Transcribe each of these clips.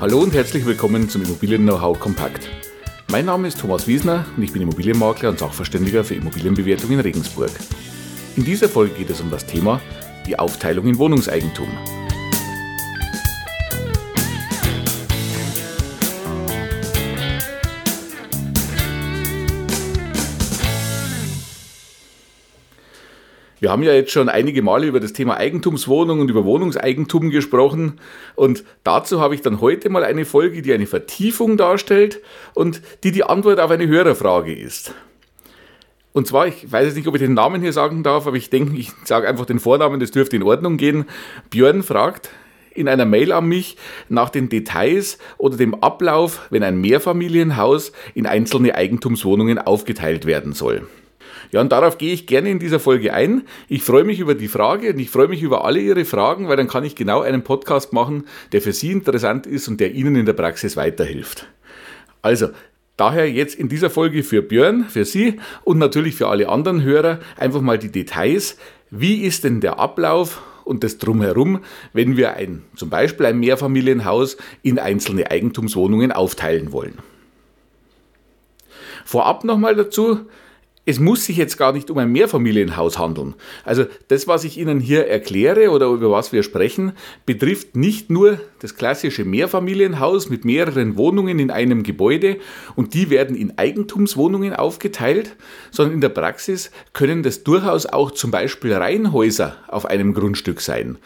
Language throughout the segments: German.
Hallo und herzlich willkommen zum Immobilien-Know-how Kompakt. Mein Name ist Thomas Wiesner und ich bin Immobilienmakler und Sachverständiger für Immobilienbewertung in Regensburg. In dieser Folge geht es um das Thema die Aufteilung in Wohnungseigentum. Wir haben ja jetzt schon einige Male über das Thema Eigentumswohnung und über Wohnungseigentum gesprochen und dazu habe ich dann heute mal eine Folge, die eine Vertiefung darstellt und die die Antwort auf eine Hörerfrage ist. Und zwar, ich weiß jetzt nicht, ob ich den Namen hier sagen darf, aber ich denke, ich sage einfach den Vornamen, das dürfte in Ordnung gehen. Björn fragt in einer Mail an mich nach den Details oder dem Ablauf, wenn ein Mehrfamilienhaus in einzelne Eigentumswohnungen aufgeteilt werden soll. Ja, und darauf gehe ich gerne in dieser Folge ein. Ich freue mich über die Frage und ich freue mich über alle Ihre Fragen, weil dann kann ich genau einen Podcast machen, der für Sie interessant ist und der Ihnen in der Praxis weiterhilft. Also, Daher jetzt in dieser Folge für Björn, für Sie und natürlich für alle anderen Hörer einfach mal die Details. Wie ist denn der Ablauf und das drumherum, wenn wir ein, zum Beispiel ein Mehrfamilienhaus in einzelne Eigentumswohnungen aufteilen wollen? Vorab nochmal dazu, es muss sich jetzt gar nicht um ein Mehrfamilienhaus handeln. Also das, was ich Ihnen hier erkläre oder über was wir sprechen, betrifft nicht nur das klassische Mehrfamilienhaus mit mehreren Wohnungen in einem Gebäude und die werden in Eigentumswohnungen aufgeteilt, sondern in der Praxis können das durchaus auch zum Beispiel Reihenhäuser auf einem Grundstück sein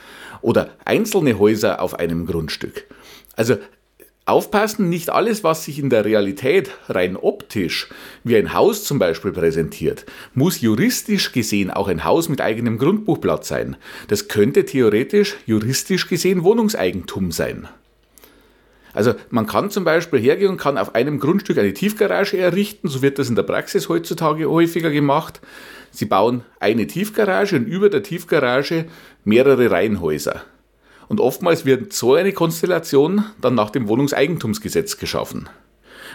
oder einzelne Häuser auf einem Grundstück. Also Aufpassen, nicht alles, was sich in der Realität rein optisch wie ein Haus zum Beispiel präsentiert, muss juristisch gesehen auch ein Haus mit eigenem Grundbuchblatt sein. Das könnte theoretisch juristisch gesehen Wohnungseigentum sein. Also man kann zum Beispiel hergehen und kann auf einem Grundstück eine Tiefgarage errichten, so wird das in der Praxis heutzutage häufiger gemacht. Sie bauen eine Tiefgarage und über der Tiefgarage mehrere Reihenhäuser. Und oftmals wird so eine Konstellation dann nach dem Wohnungseigentumsgesetz geschaffen.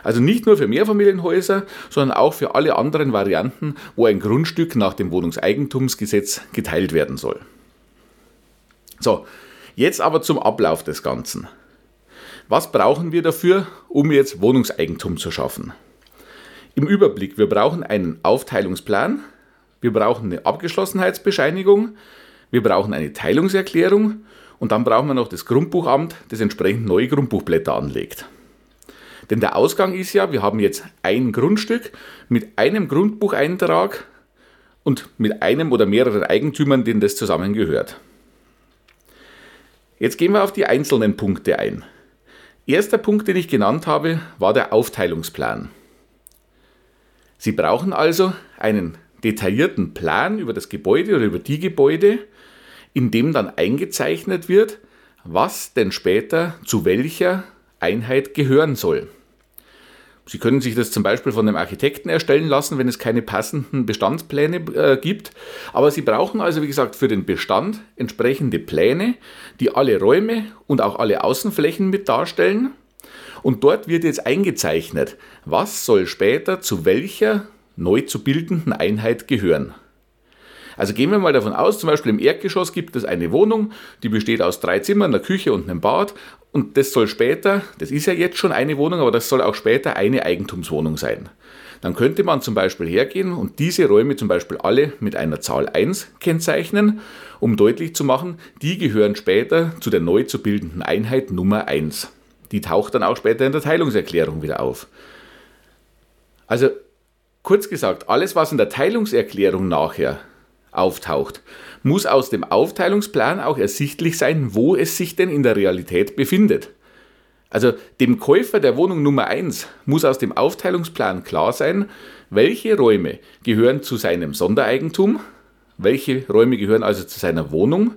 Also nicht nur für Mehrfamilienhäuser, sondern auch für alle anderen Varianten, wo ein Grundstück nach dem Wohnungseigentumsgesetz geteilt werden soll. So, jetzt aber zum Ablauf des Ganzen. Was brauchen wir dafür, um jetzt Wohnungseigentum zu schaffen? Im Überblick, wir brauchen einen Aufteilungsplan, wir brauchen eine Abgeschlossenheitsbescheinigung, wir brauchen eine Teilungserklärung und dann brauchen wir noch das Grundbuchamt, das entsprechend neue Grundbuchblätter anlegt. Denn der Ausgang ist ja, wir haben jetzt ein Grundstück mit einem Grundbucheintrag und mit einem oder mehreren Eigentümern, denen das zusammengehört. Jetzt gehen wir auf die einzelnen Punkte ein. Erster Punkt, den ich genannt habe, war der Aufteilungsplan. Sie brauchen also einen detaillierten Plan über das Gebäude oder über die Gebäude, in dem dann eingezeichnet wird, was denn später zu welcher Einheit gehören soll. Sie können sich das zum Beispiel von einem Architekten erstellen lassen, wenn es keine passenden Bestandspläne äh, gibt. Aber Sie brauchen also, wie gesagt, für den Bestand entsprechende Pläne, die alle Räume und auch alle Außenflächen mit darstellen. Und dort wird jetzt eingezeichnet, was soll später zu welcher neu zu bildenden Einheit gehören. Also gehen wir mal davon aus, zum Beispiel im Erdgeschoss gibt es eine Wohnung, die besteht aus drei Zimmern, einer Küche und einem Bad. Und das soll später, das ist ja jetzt schon eine Wohnung, aber das soll auch später eine Eigentumswohnung sein. Dann könnte man zum Beispiel hergehen und diese Räume zum Beispiel alle mit einer Zahl 1 kennzeichnen, um deutlich zu machen, die gehören später zu der neu zu bildenden Einheit Nummer 1. Die taucht dann auch später in der Teilungserklärung wieder auf. Also kurz gesagt, alles, was in der Teilungserklärung nachher auftaucht, muss aus dem Aufteilungsplan auch ersichtlich sein, wo es sich denn in der Realität befindet. Also dem Käufer der Wohnung Nummer 1 muss aus dem Aufteilungsplan klar sein, welche Räume gehören zu seinem Sondereigentum, welche Räume gehören also zu seiner Wohnung,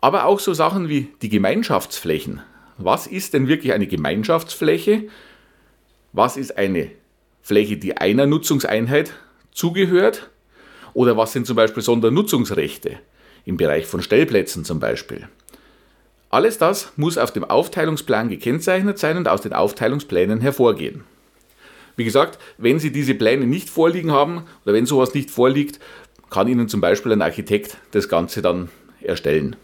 aber auch so Sachen wie die Gemeinschaftsflächen. Was ist denn wirklich eine Gemeinschaftsfläche? Was ist eine Fläche, die einer Nutzungseinheit zugehört? Oder was sind zum Beispiel Sondernutzungsrechte im Bereich von Stellplätzen zum Beispiel? Alles das muss auf dem Aufteilungsplan gekennzeichnet sein und aus den Aufteilungsplänen hervorgehen. Wie gesagt, wenn Sie diese Pläne nicht vorliegen haben oder wenn sowas nicht vorliegt, kann Ihnen zum Beispiel ein Architekt das Ganze dann erstellen.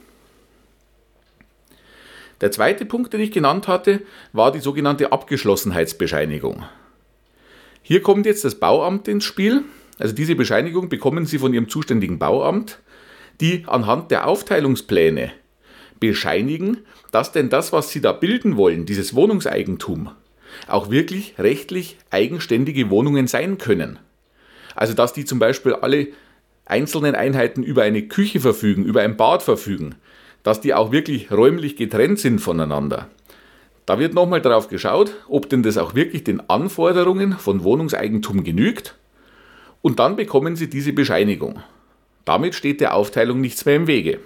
Der zweite Punkt, den ich genannt hatte, war die sogenannte Abgeschlossenheitsbescheinigung. Hier kommt jetzt das Bauamt ins Spiel. Also diese Bescheinigung bekommen Sie von Ihrem zuständigen Bauamt, die anhand der Aufteilungspläne bescheinigen, dass denn das, was Sie da bilden wollen, dieses Wohnungseigentum, auch wirklich rechtlich eigenständige Wohnungen sein können. Also dass die zum Beispiel alle einzelnen Einheiten über eine Küche verfügen, über ein Bad verfügen, dass die auch wirklich räumlich getrennt sind voneinander. Da wird nochmal darauf geschaut, ob denn das auch wirklich den Anforderungen von Wohnungseigentum genügt und dann bekommen Sie diese Bescheinigung. Damit steht der Aufteilung nichts mehr im Wege.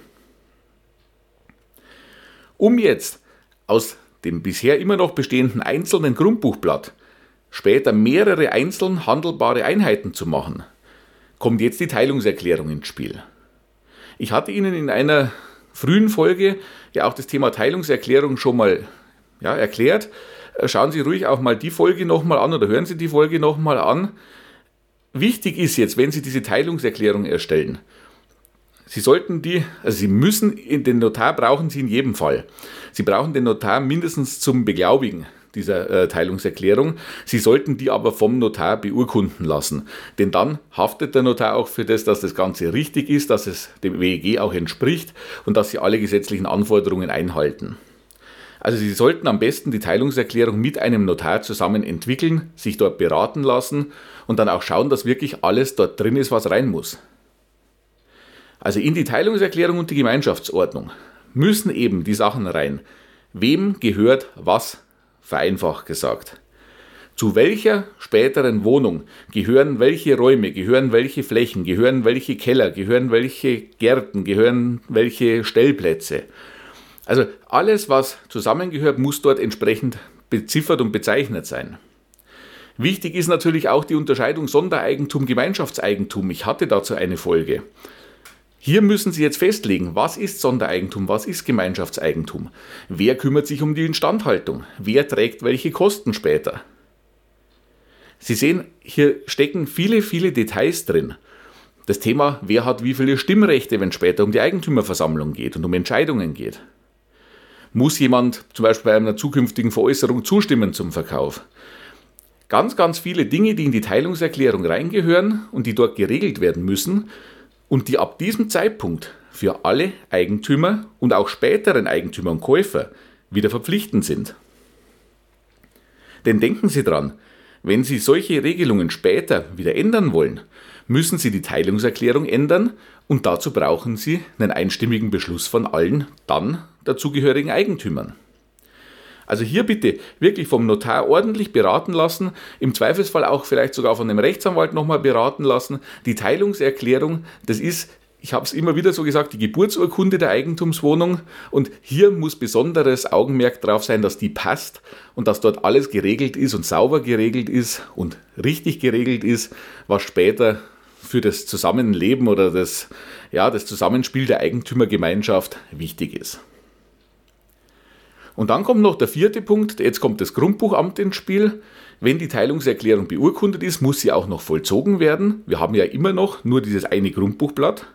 Um jetzt aus dem bisher immer noch bestehenden einzelnen Grundbuchblatt später mehrere einzeln handelbare Einheiten zu machen, kommt jetzt die Teilungserklärung ins Spiel. Ich hatte Ihnen in einer frühen Folge ja auch das Thema Teilungserklärung schon mal ja, erklärt. Schauen Sie ruhig auch mal die Folge nochmal an oder hören Sie die Folge nochmal an. Wichtig ist jetzt, wenn Sie diese Teilungserklärung erstellen, Sie sollten die, also Sie müssen, den Notar brauchen Sie in jedem Fall. Sie brauchen den Notar mindestens zum Beglaubigen dieser äh, Teilungserklärung. Sie sollten die aber vom Notar beurkunden lassen. Denn dann haftet der Notar auch für das, dass das Ganze richtig ist, dass es dem WEG auch entspricht und dass Sie alle gesetzlichen Anforderungen einhalten. Also Sie sollten am besten die Teilungserklärung mit einem Notar zusammen entwickeln, sich dort beraten lassen und dann auch schauen, dass wirklich alles dort drin ist, was rein muss. Also in die Teilungserklärung und die Gemeinschaftsordnung müssen eben die Sachen rein. Wem gehört was, vereinfacht gesagt. Zu welcher späteren Wohnung gehören welche Räume, gehören welche Flächen, gehören welche Keller, gehören welche Gärten, gehören welche Stellplätze. Also alles, was zusammengehört, muss dort entsprechend beziffert und bezeichnet sein. Wichtig ist natürlich auch die Unterscheidung Sondereigentum, Gemeinschaftseigentum. Ich hatte dazu eine Folge. Hier müssen Sie jetzt festlegen, was ist Sondereigentum, was ist Gemeinschaftseigentum, wer kümmert sich um die Instandhaltung, wer trägt welche Kosten später. Sie sehen, hier stecken viele, viele Details drin. Das Thema, wer hat wie viele Stimmrechte, wenn es später um die Eigentümerversammlung geht und um Entscheidungen geht. Muss jemand zum Beispiel bei einer zukünftigen Veräußerung zustimmen zum Verkauf? Ganz, ganz viele Dinge, die in die Teilungserklärung reingehören und die dort geregelt werden müssen, und die ab diesem Zeitpunkt für alle Eigentümer und auch späteren Eigentümer und Käufer wieder verpflichtend sind. Denn denken Sie dran, wenn Sie solche Regelungen später wieder ändern wollen, müssen Sie die Teilungserklärung ändern und dazu brauchen Sie einen einstimmigen Beschluss von allen dann dazugehörigen Eigentümern. Also hier bitte wirklich vom Notar ordentlich beraten lassen, im Zweifelsfall auch vielleicht sogar von einem Rechtsanwalt nochmal beraten lassen. Die Teilungserklärung, das ist ich habe es immer wieder so gesagt, die Geburtsurkunde der Eigentumswohnung. Und hier muss besonderes Augenmerk drauf sein, dass die passt und dass dort alles geregelt ist und sauber geregelt ist und richtig geregelt ist, was später für das Zusammenleben oder das, ja, das Zusammenspiel der Eigentümergemeinschaft wichtig ist. Und dann kommt noch der vierte Punkt, jetzt kommt das Grundbuchamt ins Spiel. Wenn die Teilungserklärung beurkundet ist, muss sie auch noch vollzogen werden. Wir haben ja immer noch nur dieses eine Grundbuchblatt.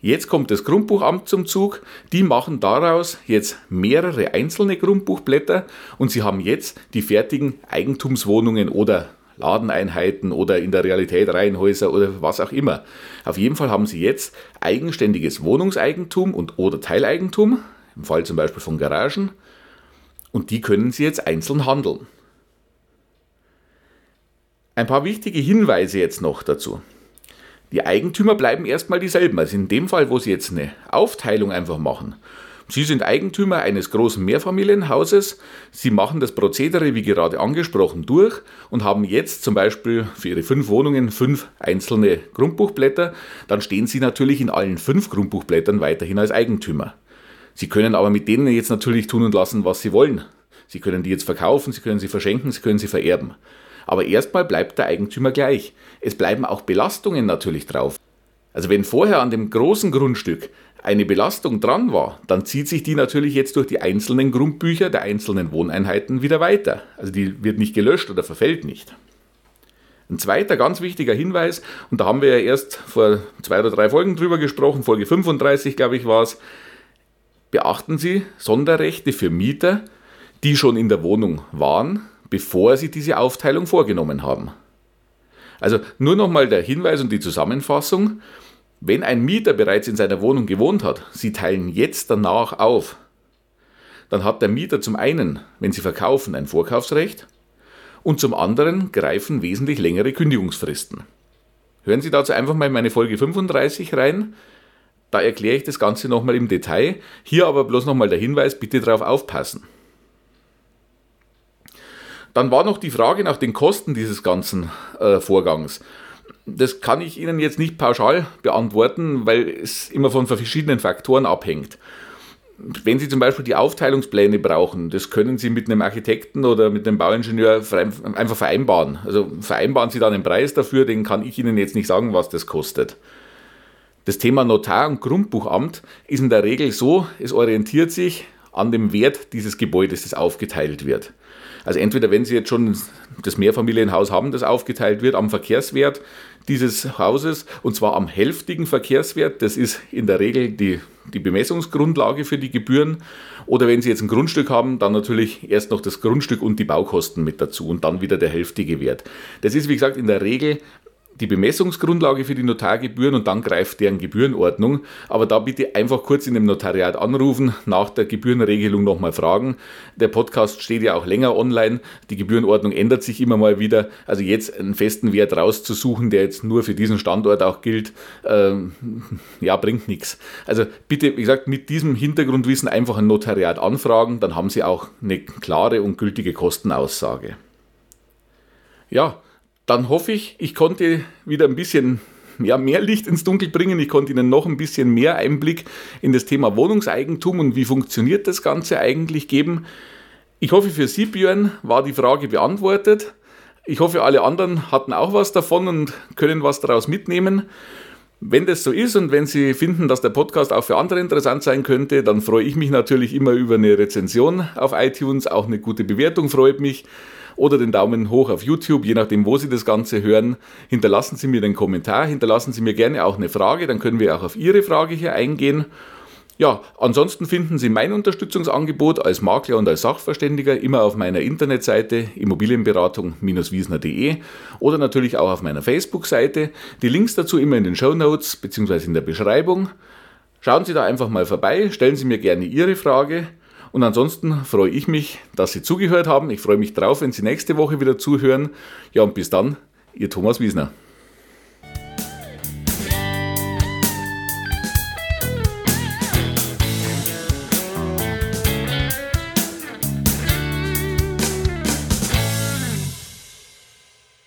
Jetzt kommt das Grundbuchamt zum Zug. Die machen daraus jetzt mehrere einzelne Grundbuchblätter und sie haben jetzt die fertigen Eigentumswohnungen oder Ladeneinheiten oder in der Realität Reihenhäuser oder was auch immer. Auf jeden Fall haben sie jetzt eigenständiges Wohnungseigentum und oder Teileigentum im Fall zum Beispiel von Garagen, und die können Sie jetzt einzeln handeln. Ein paar wichtige Hinweise jetzt noch dazu. Die Eigentümer bleiben erstmal dieselben. Also in dem Fall, wo Sie jetzt eine Aufteilung einfach machen. Sie sind Eigentümer eines großen Mehrfamilienhauses. Sie machen das Prozedere, wie gerade angesprochen, durch und haben jetzt zum Beispiel für Ihre fünf Wohnungen fünf einzelne Grundbuchblätter. Dann stehen Sie natürlich in allen fünf Grundbuchblättern weiterhin als Eigentümer. Sie können aber mit denen jetzt natürlich tun und lassen, was Sie wollen. Sie können die jetzt verkaufen, Sie können sie verschenken, Sie können sie vererben. Aber erstmal bleibt der Eigentümer gleich. Es bleiben auch Belastungen natürlich drauf. Also wenn vorher an dem großen Grundstück eine Belastung dran war, dann zieht sich die natürlich jetzt durch die einzelnen Grundbücher der einzelnen Wohneinheiten wieder weiter. Also die wird nicht gelöscht oder verfällt nicht. Ein zweiter ganz wichtiger Hinweis, und da haben wir ja erst vor zwei oder drei Folgen drüber gesprochen, Folge 35 glaube ich war es, beachten Sie Sonderrechte für Mieter, die schon in der Wohnung waren, bevor Sie diese Aufteilung vorgenommen haben. Also nur nochmal der Hinweis und die Zusammenfassung. Wenn ein Mieter bereits in seiner Wohnung gewohnt hat, Sie teilen jetzt danach auf, dann hat der Mieter zum einen, wenn Sie verkaufen, ein Vorkaufsrecht und zum anderen greifen wesentlich längere Kündigungsfristen. Hören Sie dazu einfach mal in meine Folge 35 rein. Da erkläre ich das Ganze nochmal im Detail. Hier aber bloß nochmal der Hinweis, bitte darauf aufpassen. Dann war noch die Frage nach den Kosten dieses ganzen äh, Vorgangs. Das kann ich Ihnen jetzt nicht pauschal beantworten, weil es immer von verschiedenen Faktoren abhängt. Wenn Sie zum Beispiel die Aufteilungspläne brauchen, das können Sie mit einem Architekten oder mit einem Bauingenieur einfach vereinbaren. Also vereinbaren Sie dann einen Preis dafür, den kann ich Ihnen jetzt nicht sagen, was das kostet. Das Thema Notar und Grundbuchamt ist in der Regel so, es orientiert sich an dem Wert dieses Gebäudes, das aufgeteilt wird. Also entweder wenn Sie jetzt schon das Mehrfamilienhaus haben, das aufgeteilt wird, am Verkehrswert dieses Hauses und zwar am hälftigen Verkehrswert, das ist in der Regel die, die Bemessungsgrundlage für die Gebühren. Oder wenn Sie jetzt ein Grundstück haben, dann natürlich erst noch das Grundstück und die Baukosten mit dazu und dann wieder der hälftige Wert. Das ist wie gesagt in der Regel die Bemessungsgrundlage für die Notargebühren und dann greift deren Gebührenordnung. Aber da bitte einfach kurz in dem Notariat anrufen, nach der Gebührenregelung nochmal fragen. Der Podcast steht ja auch länger online. Die Gebührenordnung ändert sich immer mal wieder. Also jetzt einen festen Wert rauszusuchen, der jetzt nur für diesen Standort auch gilt, äh, ja, bringt nichts. Also bitte, wie gesagt, mit diesem Hintergrundwissen einfach ein Notariat anfragen, dann haben Sie auch eine klare und gültige Kostenaussage. Ja, dann hoffe ich, ich konnte wieder ein bisschen ja, mehr Licht ins Dunkel bringen. Ich konnte Ihnen noch ein bisschen mehr Einblick in das Thema Wohnungseigentum und wie funktioniert das Ganze eigentlich geben. Ich hoffe, für Sie, Björn, war die Frage beantwortet. Ich hoffe, alle anderen hatten auch was davon und können was daraus mitnehmen. Wenn das so ist und wenn Sie finden, dass der Podcast auch für andere interessant sein könnte, dann freue ich mich natürlich immer über eine Rezension auf iTunes. Auch eine gute Bewertung freut mich oder den Daumen hoch auf YouTube, je nachdem, wo Sie das Ganze hören. Hinterlassen Sie mir den Kommentar, hinterlassen Sie mir gerne auch eine Frage, dann können wir auch auf Ihre Frage hier eingehen. Ja, ansonsten finden Sie mein Unterstützungsangebot als Makler und als Sachverständiger immer auf meiner Internetseite immobilienberatung-wiesner.de oder natürlich auch auf meiner Facebook-Seite. Die Links dazu immer in den Show Notes bzw. in der Beschreibung. Schauen Sie da einfach mal vorbei, stellen Sie mir gerne Ihre Frage. Und ansonsten freue ich mich, dass Sie zugehört haben. Ich freue mich drauf, wenn Sie nächste Woche wieder zuhören. Ja, und bis dann, Ihr Thomas Wiesner.